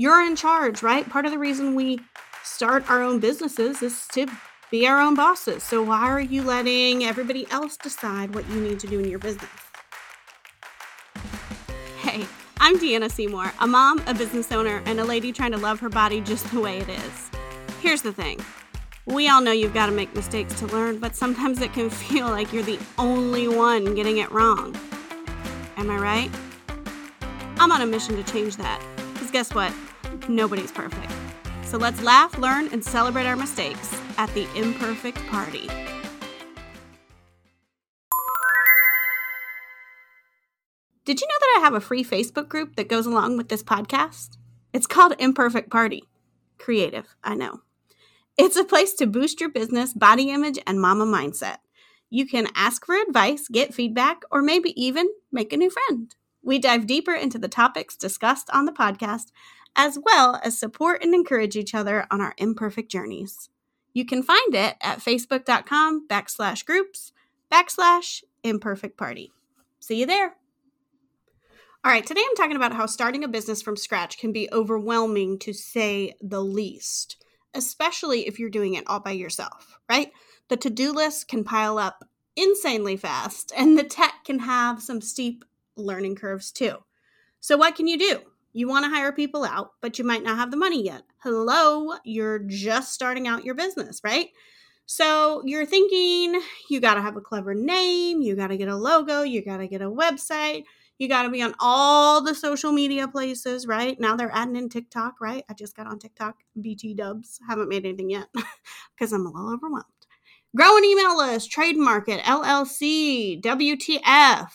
You're in charge, right? Part of the reason we start our own businesses is to be our own bosses. So why are you letting everybody else decide what you need to do in your business? Hey, I'm Deanna Seymour, a mom, a business owner, and a lady trying to love her body just the way it is. Here's the thing we all know you've got to make mistakes to learn, but sometimes it can feel like you're the only one getting it wrong. Am I right? I'm on a mission to change that. Because guess what? Nobody's perfect. So let's laugh, learn, and celebrate our mistakes at the Imperfect Party. Did you know that I have a free Facebook group that goes along with this podcast? It's called Imperfect Party. Creative, I know. It's a place to boost your business, body image, and mama mindset. You can ask for advice, get feedback, or maybe even make a new friend. We dive deeper into the topics discussed on the podcast, as well as support and encourage each other on our imperfect journeys. You can find it at facebook.com backslash groups backslash imperfect party. See you there. All right, today I'm talking about how starting a business from scratch can be overwhelming to say the least, especially if you're doing it all by yourself, right? The to do list can pile up insanely fast, and the tech can have some steep learning curves too. So, what can you do? You want to hire people out, but you might not have the money yet. Hello, you're just starting out your business, right? So, you're thinking you got to have a clever name, you got to get a logo, you got to get a website, you got to be on all the social media places, right? Now they're adding in TikTok, right? I just got on TikTok, BT dubs. Haven't made anything yet because I'm a little overwhelmed. Grow an email list, trademark it, LLC, WTF.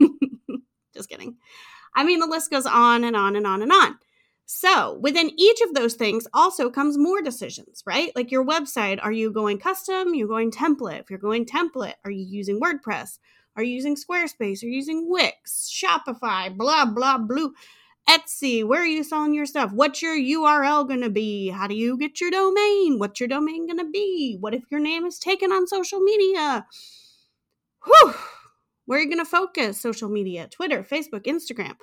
Just kidding. I mean, the list goes on and on and on and on. So, within each of those things also comes more decisions, right? Like your website, are you going custom? You're going template. If you're going template, are you using WordPress? Are you using Squarespace? Are you using Wix, Shopify, blah, blah, blue, Etsy? Where are you selling your stuff? What's your URL going to be? How do you get your domain? What's your domain going to be? What if your name is taken on social media? Whew where are you going to focus? Social media, Twitter, Facebook, Instagram.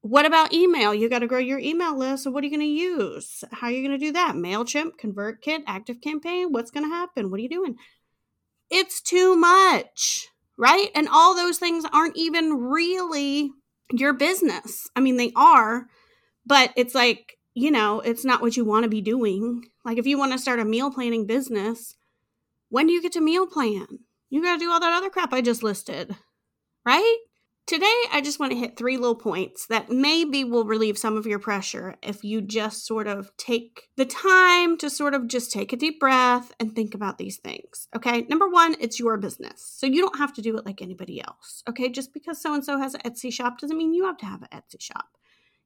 What about email? You got to grow your email list. So, what are you going to use? How are you going to do that? MailChimp, ConvertKit, ActiveCampaign? What's going to happen? What are you doing? It's too much, right? And all those things aren't even really your business. I mean, they are, but it's like, you know, it's not what you want to be doing. Like, if you want to start a meal planning business, when do you get to meal plan? You got to do all that other crap I just listed, right? Today, I just want to hit three little points that maybe will relieve some of your pressure if you just sort of take the time to sort of just take a deep breath and think about these things. Okay. Number one, it's your business. So you don't have to do it like anybody else. Okay. Just because so and so has an Etsy shop doesn't mean you have to have an Etsy shop.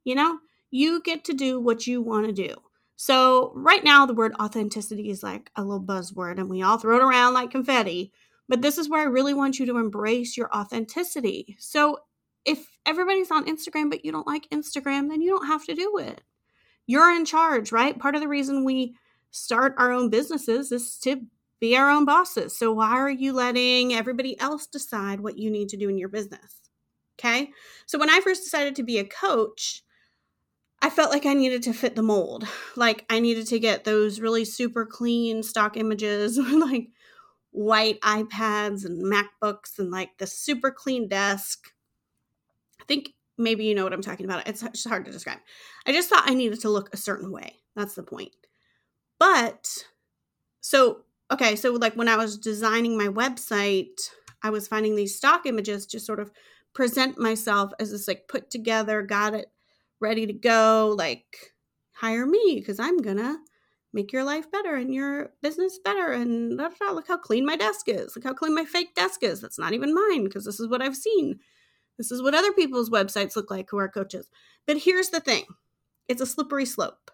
You know, you get to do what you want to do. So right now, the word authenticity is like a little buzzword and we all throw it around like confetti. But this is where I really want you to embrace your authenticity. So if everybody's on Instagram, but you don't like Instagram, then you don't have to do it. You're in charge, right? Part of the reason we start our own businesses is to be our own bosses. So why are you letting everybody else decide what you need to do in your business? Okay. So when I first decided to be a coach, I felt like I needed to fit the mold. Like I needed to get those really super clean stock images, like white iPads and MacBooks and like the super clean desk. I think maybe you know what I'm talking about. It's just hard to describe. I just thought I needed to look a certain way. That's the point. But so, okay, so like when I was designing my website, I was finding these stock images to sort of present myself as this like put together, got it ready to go, like hire me because I'm gonna make your life better and your business better. And da, da, look how clean my desk is. Look how clean my fake desk is. That's not even mine because this is what I've seen. This is what other people's websites look like who are coaches. But here's the thing it's a slippery slope.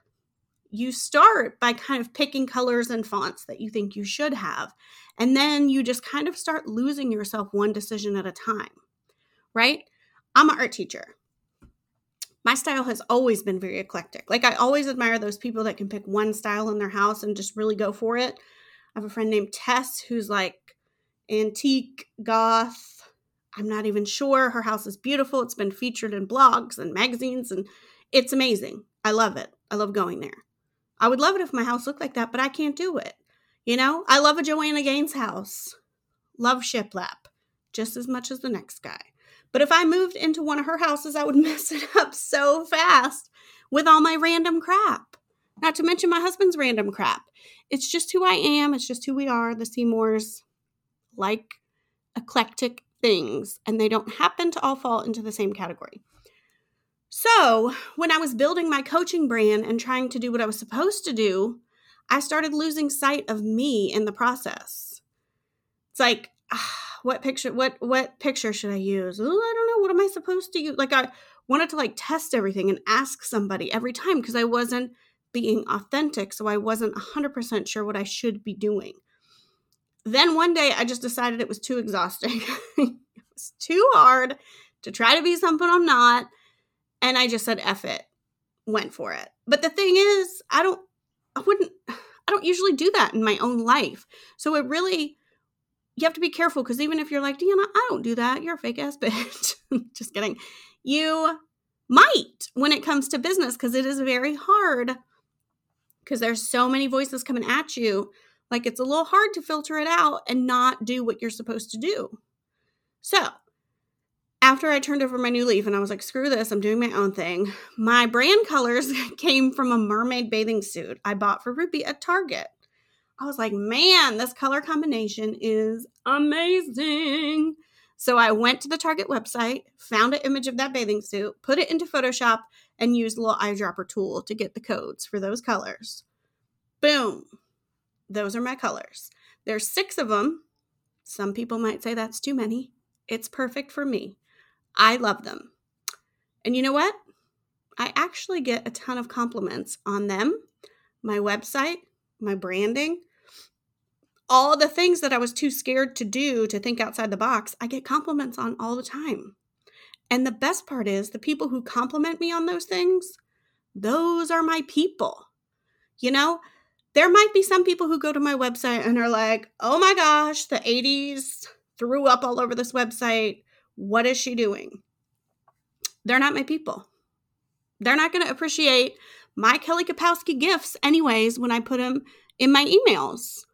You start by kind of picking colors and fonts that you think you should have. And then you just kind of start losing yourself one decision at a time, right? I'm an art teacher my style has always been very eclectic. Like I always admire those people that can pick one style in their house and just really go for it. I have a friend named Tess who's like antique goth. I'm not even sure. Her house is beautiful. It's been featured in blogs and magazines and it's amazing. I love it. I love going there. I would love it if my house looked like that, but I can't do it. You know, I love a Joanna Gaines house. Love shiplap just as much as the next guy. But if I moved into one of her houses, I would mess it up so fast with all my random crap. Not to mention my husband's random crap. It's just who I am. It's just who we are. The Seymours like eclectic things, and they don't happen to all fall into the same category. So, when I was building my coaching brand and trying to do what I was supposed to do, I started losing sight of me in the process. It's like, ah, what picture what what picture should I use? Oh, I don't know. What am I supposed to use? Like I wanted to like test everything and ask somebody every time because I wasn't being authentic, so I wasn't 100% sure what I should be doing. Then one day I just decided it was too exhausting. it was too hard to try to be something I'm not and I just said F it, went for it. But the thing is, I don't, I wouldn't, I don't usually do that in my own life. So it really, you have to be careful because even if you're like, Deanna, I don't do that, you're a fake ass bitch. just kidding. You might when it comes to business because it is very hard because there's so many voices coming at you. Like it's a little hard to filter it out and not do what you're supposed to do. So, after I turned over my new leaf and I was like, screw this, I'm doing my own thing, my brand colors came from a mermaid bathing suit I bought for Ruby at Target. I was like, man, this color combination is amazing. So I went to the Target website, found an image of that bathing suit, put it into Photoshop, and used a little eyedropper tool to get the codes for those colors. Boom. Those are my colors. There's six of them. Some people might say that's too many. It's perfect for me. I love them. And you know what? I actually get a ton of compliments on them, my website, my branding, all the things that I was too scared to do to think outside the box. I get compliments on all the time. And the best part is the people who compliment me on those things, those are my people. You know, there might be some people who go to my website and are like, oh my gosh, the 80s threw up all over this website. What is she doing? They're not my people. They're not going to appreciate my Kelly Kapowski gifts, anyways, when I put them in my emails.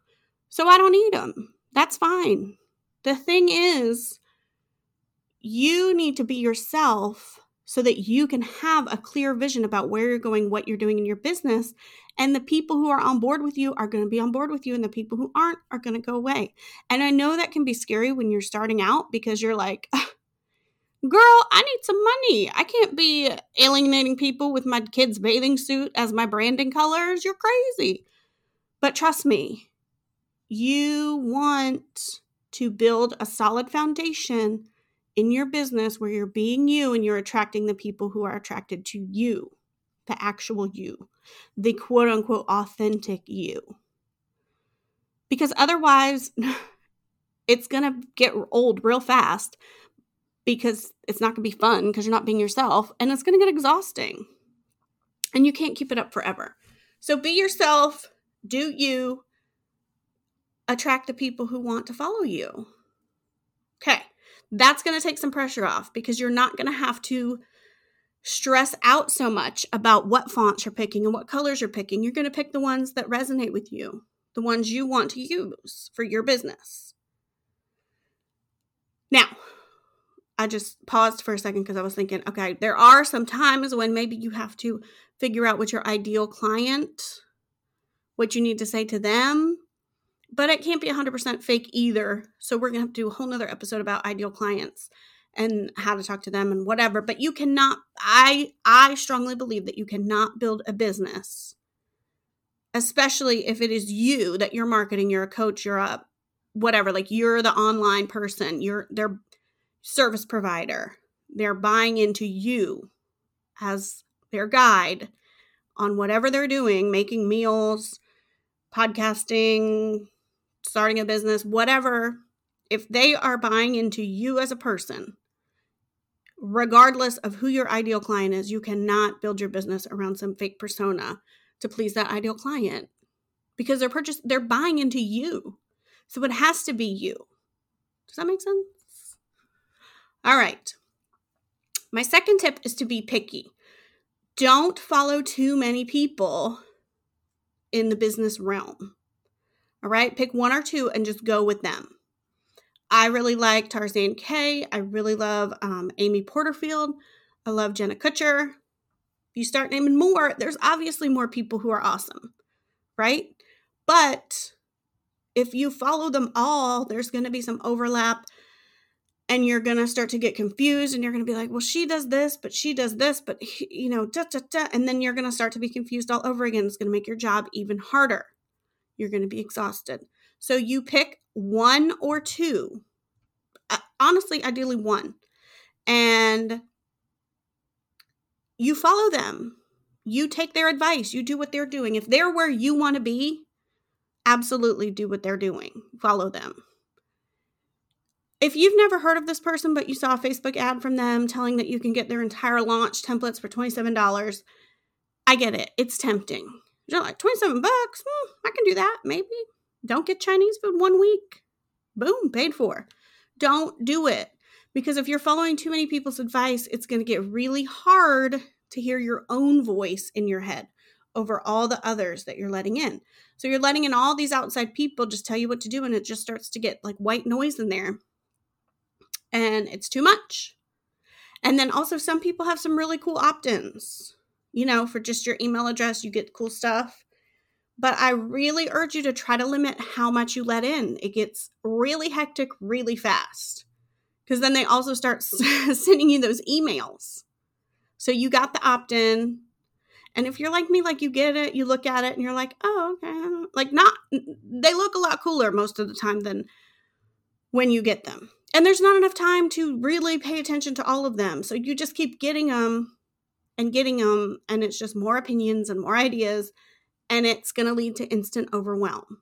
So I don't need them. That's fine. The thing is, you need to be yourself so that you can have a clear vision about where you're going, what you're doing in your business. And the people who are on board with you are going to be on board with you, and the people who aren't are going to go away. And I know that can be scary when you're starting out because you're like, girl, I need some money. I can't be alienating people with my kid's bathing suit as my branding colors. You're crazy. But trust me, you want to build a solid foundation in your business where you're being you and you're attracting the people who are attracted to you, the actual you, the quote unquote authentic you. Because otherwise, it's going to get old real fast because it's not going to be fun because you're not being yourself and it's going to get exhausting. And you can't keep it up forever. So be yourself, do you, attract the people who want to follow you. Okay that's going to take some pressure off because you're not going to have to stress out so much about what fonts you're picking and what colors you're picking. You're going to pick the ones that resonate with you, the ones you want to use for your business. Now, I just paused for a second because I was thinking, okay, there are some times when maybe you have to figure out what your ideal client, what you need to say to them, but it can't be 100% fake either. So we're going to have to do a whole nother episode about ideal clients and how to talk to them and whatever. But you cannot, I, I strongly believe that you cannot build a business, especially if it is you that you're marketing, you're a coach, you're a whatever, like you're the online person, you're their service provider. They're buying into you as their guide on whatever they're doing, making meals, podcasting, starting a business, whatever, if they are buying into you as a person, regardless of who your ideal client is, you cannot build your business around some fake persona to please that ideal client because they're purchase they're buying into you. So it has to be you. Does that make sense? All right. My second tip is to be picky. don't follow too many people in the business realm. All right, pick one or two and just go with them. I really like Tarzan Kay. I really love um, Amy Porterfield. I love Jenna Kutcher. If you start naming more, there's obviously more people who are awesome, right? But if you follow them all, there's going to be some overlap and you're going to start to get confused and you're going to be like, well, she does this, but she does this, but, you know, da, da, da. And then you're going to start to be confused all over again. It's going to make your job even harder. You're going to be exhausted. So you pick one or two, uh, honestly, ideally one, and you follow them. You take their advice. You do what they're doing. If they're where you want to be, absolutely do what they're doing. Follow them if you've never heard of this person, but you saw a Facebook ad from them telling that you can get their entire launch templates for $27, I get it. It's tempting. You're like, 27 bucks? Hmm, I can do that, maybe. Don't get Chinese food one week. Boom, paid for. Don't do it. Because if you're following too many people's advice, it's going to get really hard to hear your own voice in your head over all the others that you're letting in. So you're letting in all these outside people just tell you what to do, and it just starts to get like white noise in there and it's too much. And then also, some people have some really cool opt ins. You know, for just your email address, you get cool stuff. But I really urge you to try to limit how much you let in. It gets really hectic really fast because then they also start sending you those emails. So you got the opt in. And if you're like me, like you get it, you look at it and you're like, oh, okay. Like, not, they look a lot cooler most of the time than when you get them and there's not enough time to really pay attention to all of them. So you just keep getting them and getting them, and it's just more opinions and more ideas, and it's going to lead to instant overwhelm.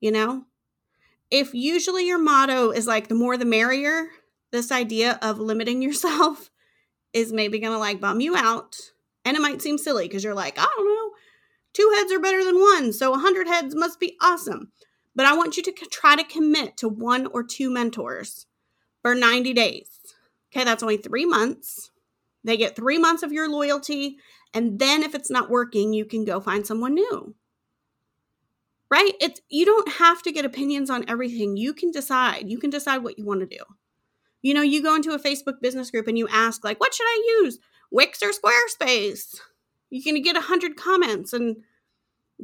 You know? If usually your motto is like the more the merrier, this idea of limiting yourself is maybe going to like bum you out. And it might seem silly because you're like, I don't know, two heads are better than one, so a 100 heads must be awesome. But I want you to try to commit to one or two mentors for 90 days. Okay, that's only three months. They get three months of your loyalty. And then if it's not working, you can go find someone new. Right? It's you don't have to get opinions on everything. You can decide. You can decide what you want to do. You know, you go into a Facebook business group and you ask, like, what should I use? Wix or Squarespace? You're gonna get a hundred comments and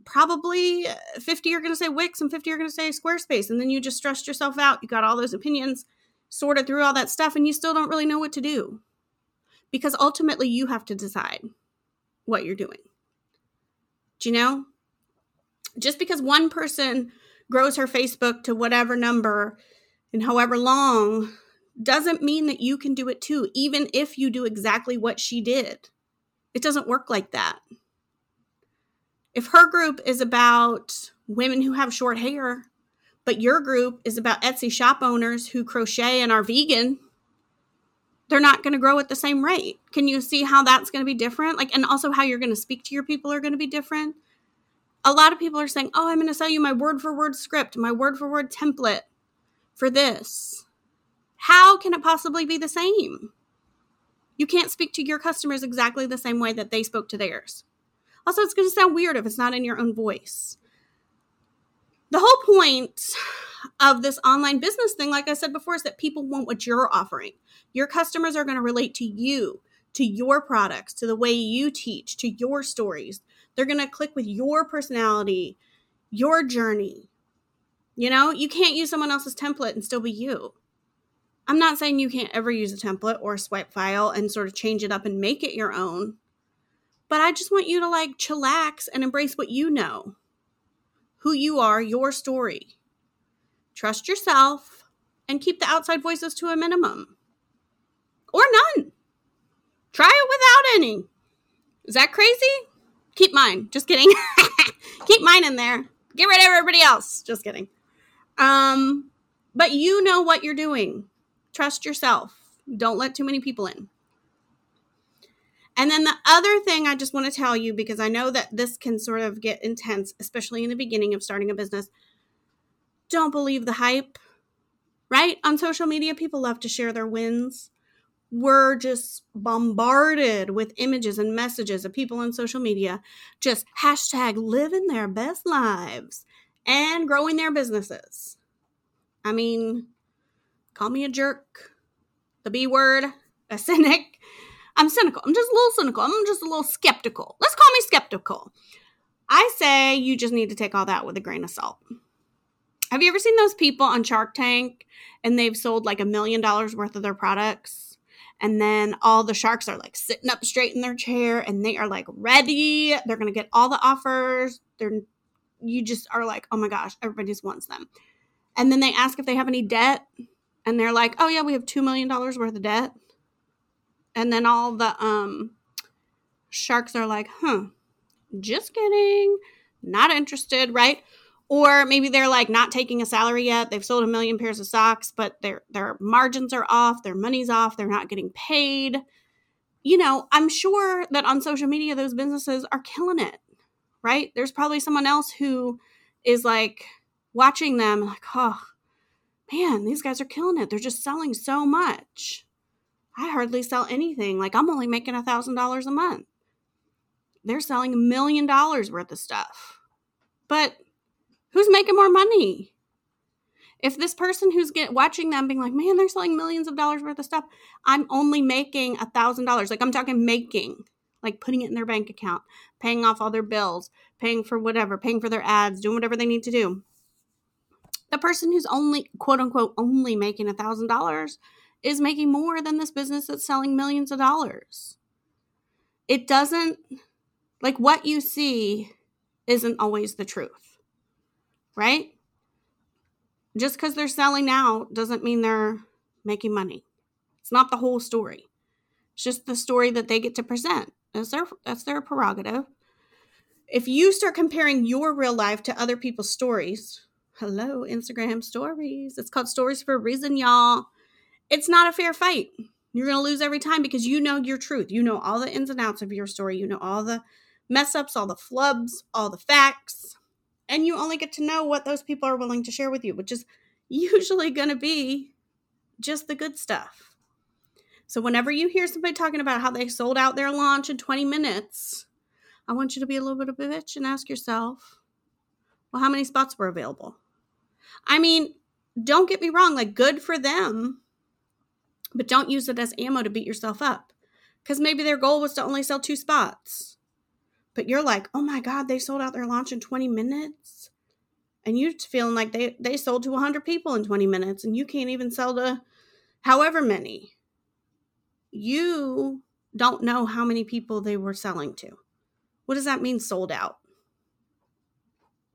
probably uh, 50 are going to say Wix and 50 are going to say Squarespace. And then you just stressed yourself out. You got all those opinions, sorted through all that stuff, and you still don't really know what to do. Because ultimately, you have to decide what you're doing. Do you know? Just because one person grows her Facebook to whatever number and however long doesn't mean that you can do it too, even if you do exactly what she did. It doesn't work like that. If her group is about women who have short hair, but your group is about Etsy shop owners who crochet and are vegan, they're not going to grow at the same rate. Can you see how that's going to be different? Like, and also how you're going to speak to your people are going to be different. A lot of people are saying, Oh, I'm going to sell you my word for word script, my word for word template for this. How can it possibly be the same? You can't speak to your customers exactly the same way that they spoke to theirs. Also, it's going to sound weird if it's not in your own voice. The whole point of this online business thing, like I said before, is that people want what you're offering. Your customers are going to relate to you, to your products, to the way you teach, to your stories. They're going to click with your personality, your journey. You know, you can't use someone else's template and still be you. I'm not saying you can't ever use a template or a swipe file and sort of change it up and make it your own. But I just want you to like chillax and embrace what you know who you are, your story. Trust yourself and keep the outside voices to a minimum or none. Try it without any. Is that crazy? Keep mine. Just kidding. keep mine in there. Get rid of everybody else. Just kidding. Um, but you know what you're doing. Trust yourself. Don't let too many people in. And then the other thing I just want to tell you, because I know that this can sort of get intense, especially in the beginning of starting a business, don't believe the hype, right? On social media, people love to share their wins. we're just bombarded with images and messages of people on social media just hashtag living their best lives and growing their businesses. I mean, call me a jerk, the B word, a cynic. I'm cynical. I'm just a little cynical. I'm just a little skeptical. Let's call me skeptical. I say you just need to take all that with a grain of salt. Have you ever seen those people on Shark Tank and they've sold like a million dollars worth of their products? And then all the sharks are like sitting up straight in their chair and they are like ready. They're going to get all the offers. They're you just are like, "Oh my gosh, everybody just wants them." And then they ask if they have any debt and they're like, "Oh yeah, we have 2 million dollars worth of debt." And then all the um sharks are like, "Huh. Just kidding. Not interested, right?" or maybe they're like not taking a salary yet they've sold a million pairs of socks but their their margins are off their money's off they're not getting paid you know i'm sure that on social media those businesses are killing it right there's probably someone else who is like watching them like oh man these guys are killing it they're just selling so much i hardly sell anything like i'm only making a thousand dollars a month they're selling a million dollars worth of stuff but Who's making more money? If this person who's get watching them being like, man, they're selling millions of dollars worth of stuff, I'm only making a thousand dollars. Like I'm talking making, like putting it in their bank account, paying off all their bills, paying for whatever, paying for their ads, doing whatever they need to do. The person who's only quote unquote only making a thousand dollars is making more than this business that's selling millions of dollars. It doesn't like what you see isn't always the truth right? Just because they're selling now doesn't mean they're making money. It's not the whole story. It's just the story that they get to present. That's their that's their prerogative. If you start comparing your real life to other people's stories, hello Instagram stories. It's called stories for a reason, y'all. It's not a fair fight. You're going to lose every time because you know your truth. You know all the ins and outs of your story. You know all the mess ups, all the flubs, all the facts and you only get to know what those people are willing to share with you, which is usually going to be just the good stuff. So, whenever you hear somebody talking about how they sold out their launch in 20 minutes, I want you to be a little bit of a bitch and ask yourself, well, how many spots were available? I mean, don't get me wrong, like, good for them, but don't use it as ammo to beat yourself up because maybe their goal was to only sell two spots but you're like, oh my God, they sold out their launch in 20 minutes. And you're feeling like they, they sold to 100 people in 20 minutes and you can't even sell to however many. You don't know how many people they were selling to. What does that mean, sold out?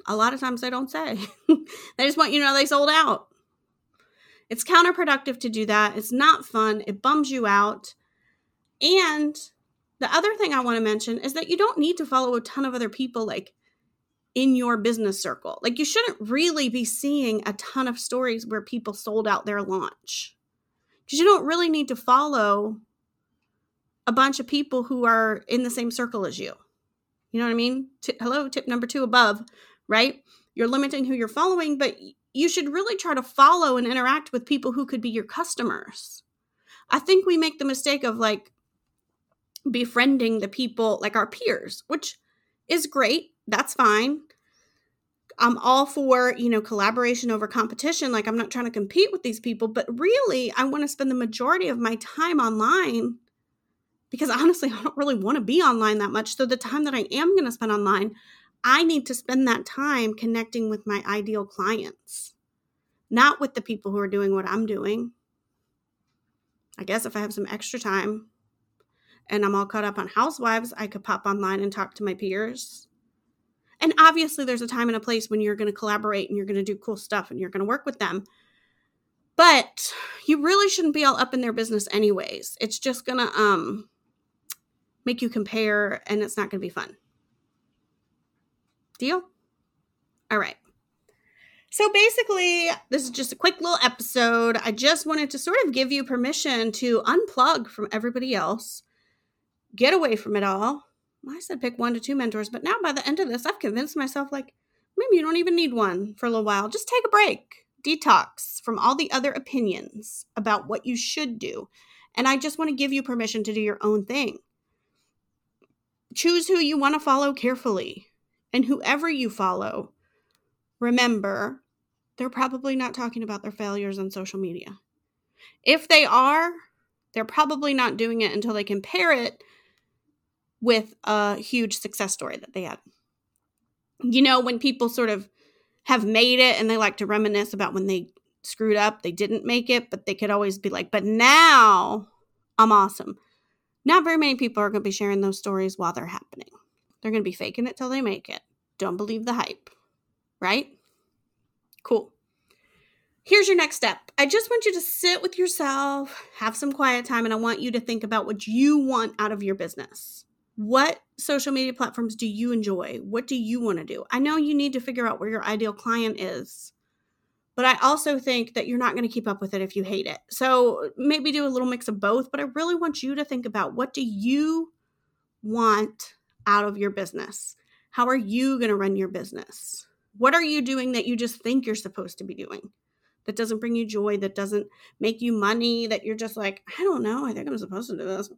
A lot of times they don't say. they just want you to know they sold out. It's counterproductive to do that. It's not fun. It bums you out. And the other thing I want to mention is that you don't need to follow a ton of other people like in your business circle. Like you shouldn't really be seeing a ton of stories where people sold out their launch. Because you don't really need to follow a bunch of people who are in the same circle as you. You know what I mean? T- hello, tip number 2 above, right? You're limiting who you're following, but you should really try to follow and interact with people who could be your customers. I think we make the mistake of like befriending the people like our peers, which is great. That's fine. I'm all for, you know, collaboration over competition. Like, I'm not trying to compete with these people, but really, I want to spend the majority of my time online because honestly, I don't really want to be online that much. So, the time that I am going to spend online, I need to spend that time connecting with my ideal clients, not with the people who are doing what I'm doing. I guess if I have some extra time, and I'm all caught up on housewives, I could pop online and talk to my peers. And obviously, there's a time and a place when you're going to collaborate and you're going to do cool stuff and you're going to work with them. But you really shouldn't be all up in their business, anyways. It's just going to um, make you compare and it's not going to be fun. Deal? All right. So basically, this is just a quick little episode. I just wanted to sort of give you permission to unplug from everybody else get away from it all. I said pick one to two mentors, but now by the end of this, I've convinced myself like maybe you don't even need one for a little while. Just take a break, detox from all the other opinions about what you should do, And I just want to give you permission to do your own thing. Choose who you want to follow carefully. And whoever you follow, remember, they're probably not talking about their failures on social media. If they are, they're probably not doing it until they compare it with a huge success story that they had. You know, when people sort of have made it and they like to reminisce about when they screwed up, they didn't make it, but they could always be like, but now I'm awesome. Not very many people are going to be sharing those stories while they're happening. They're going to be faking it till they make it. Don't believe the hype, right? Cool. Here's your next step. I just want you to sit with yourself, have some quiet time, and I want you to think about what you want out of your business. What social media platforms do you enjoy? What do you want to do? I know you need to figure out where your ideal client is but I also think that you're not going to keep up with it if you hate it. So maybe do a little mix of both, but I really want you to think about what do you want out of your business? How are you going to run your business? What are you doing that you just think you're supposed to be doing? That doesn't bring you joy, that doesn't make you money, that you're just like, I don't know, I think I'm supposed to do this.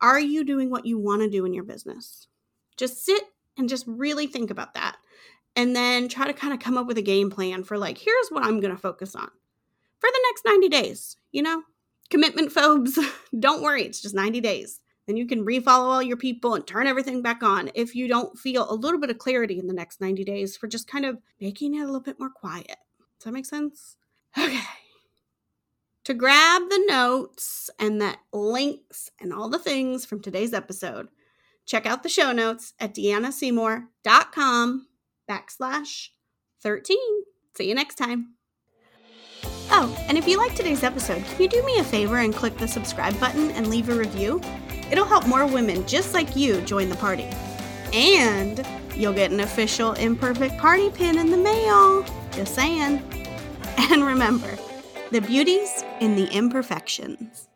Are you doing what you want to do in your business? Just sit and just really think about that and then try to kind of come up with a game plan for like, here's what I'm going to focus on for the next 90 days. You know, commitment phobes, don't worry, it's just 90 days. Then you can refollow all your people and turn everything back on if you don't feel a little bit of clarity in the next 90 days for just kind of making it a little bit more quiet. Does that make sense? Okay. To grab the notes and the links and all the things from today's episode, check out the show notes at deannaseymour.com backslash 13. See you next time. Oh, and if you like today's episode, can you do me a favor and click the subscribe button and leave a review? It'll help more women just like you join the party. And you'll get an official Imperfect Party pin in the mail. Just saying. And remember, the beauties in the imperfections.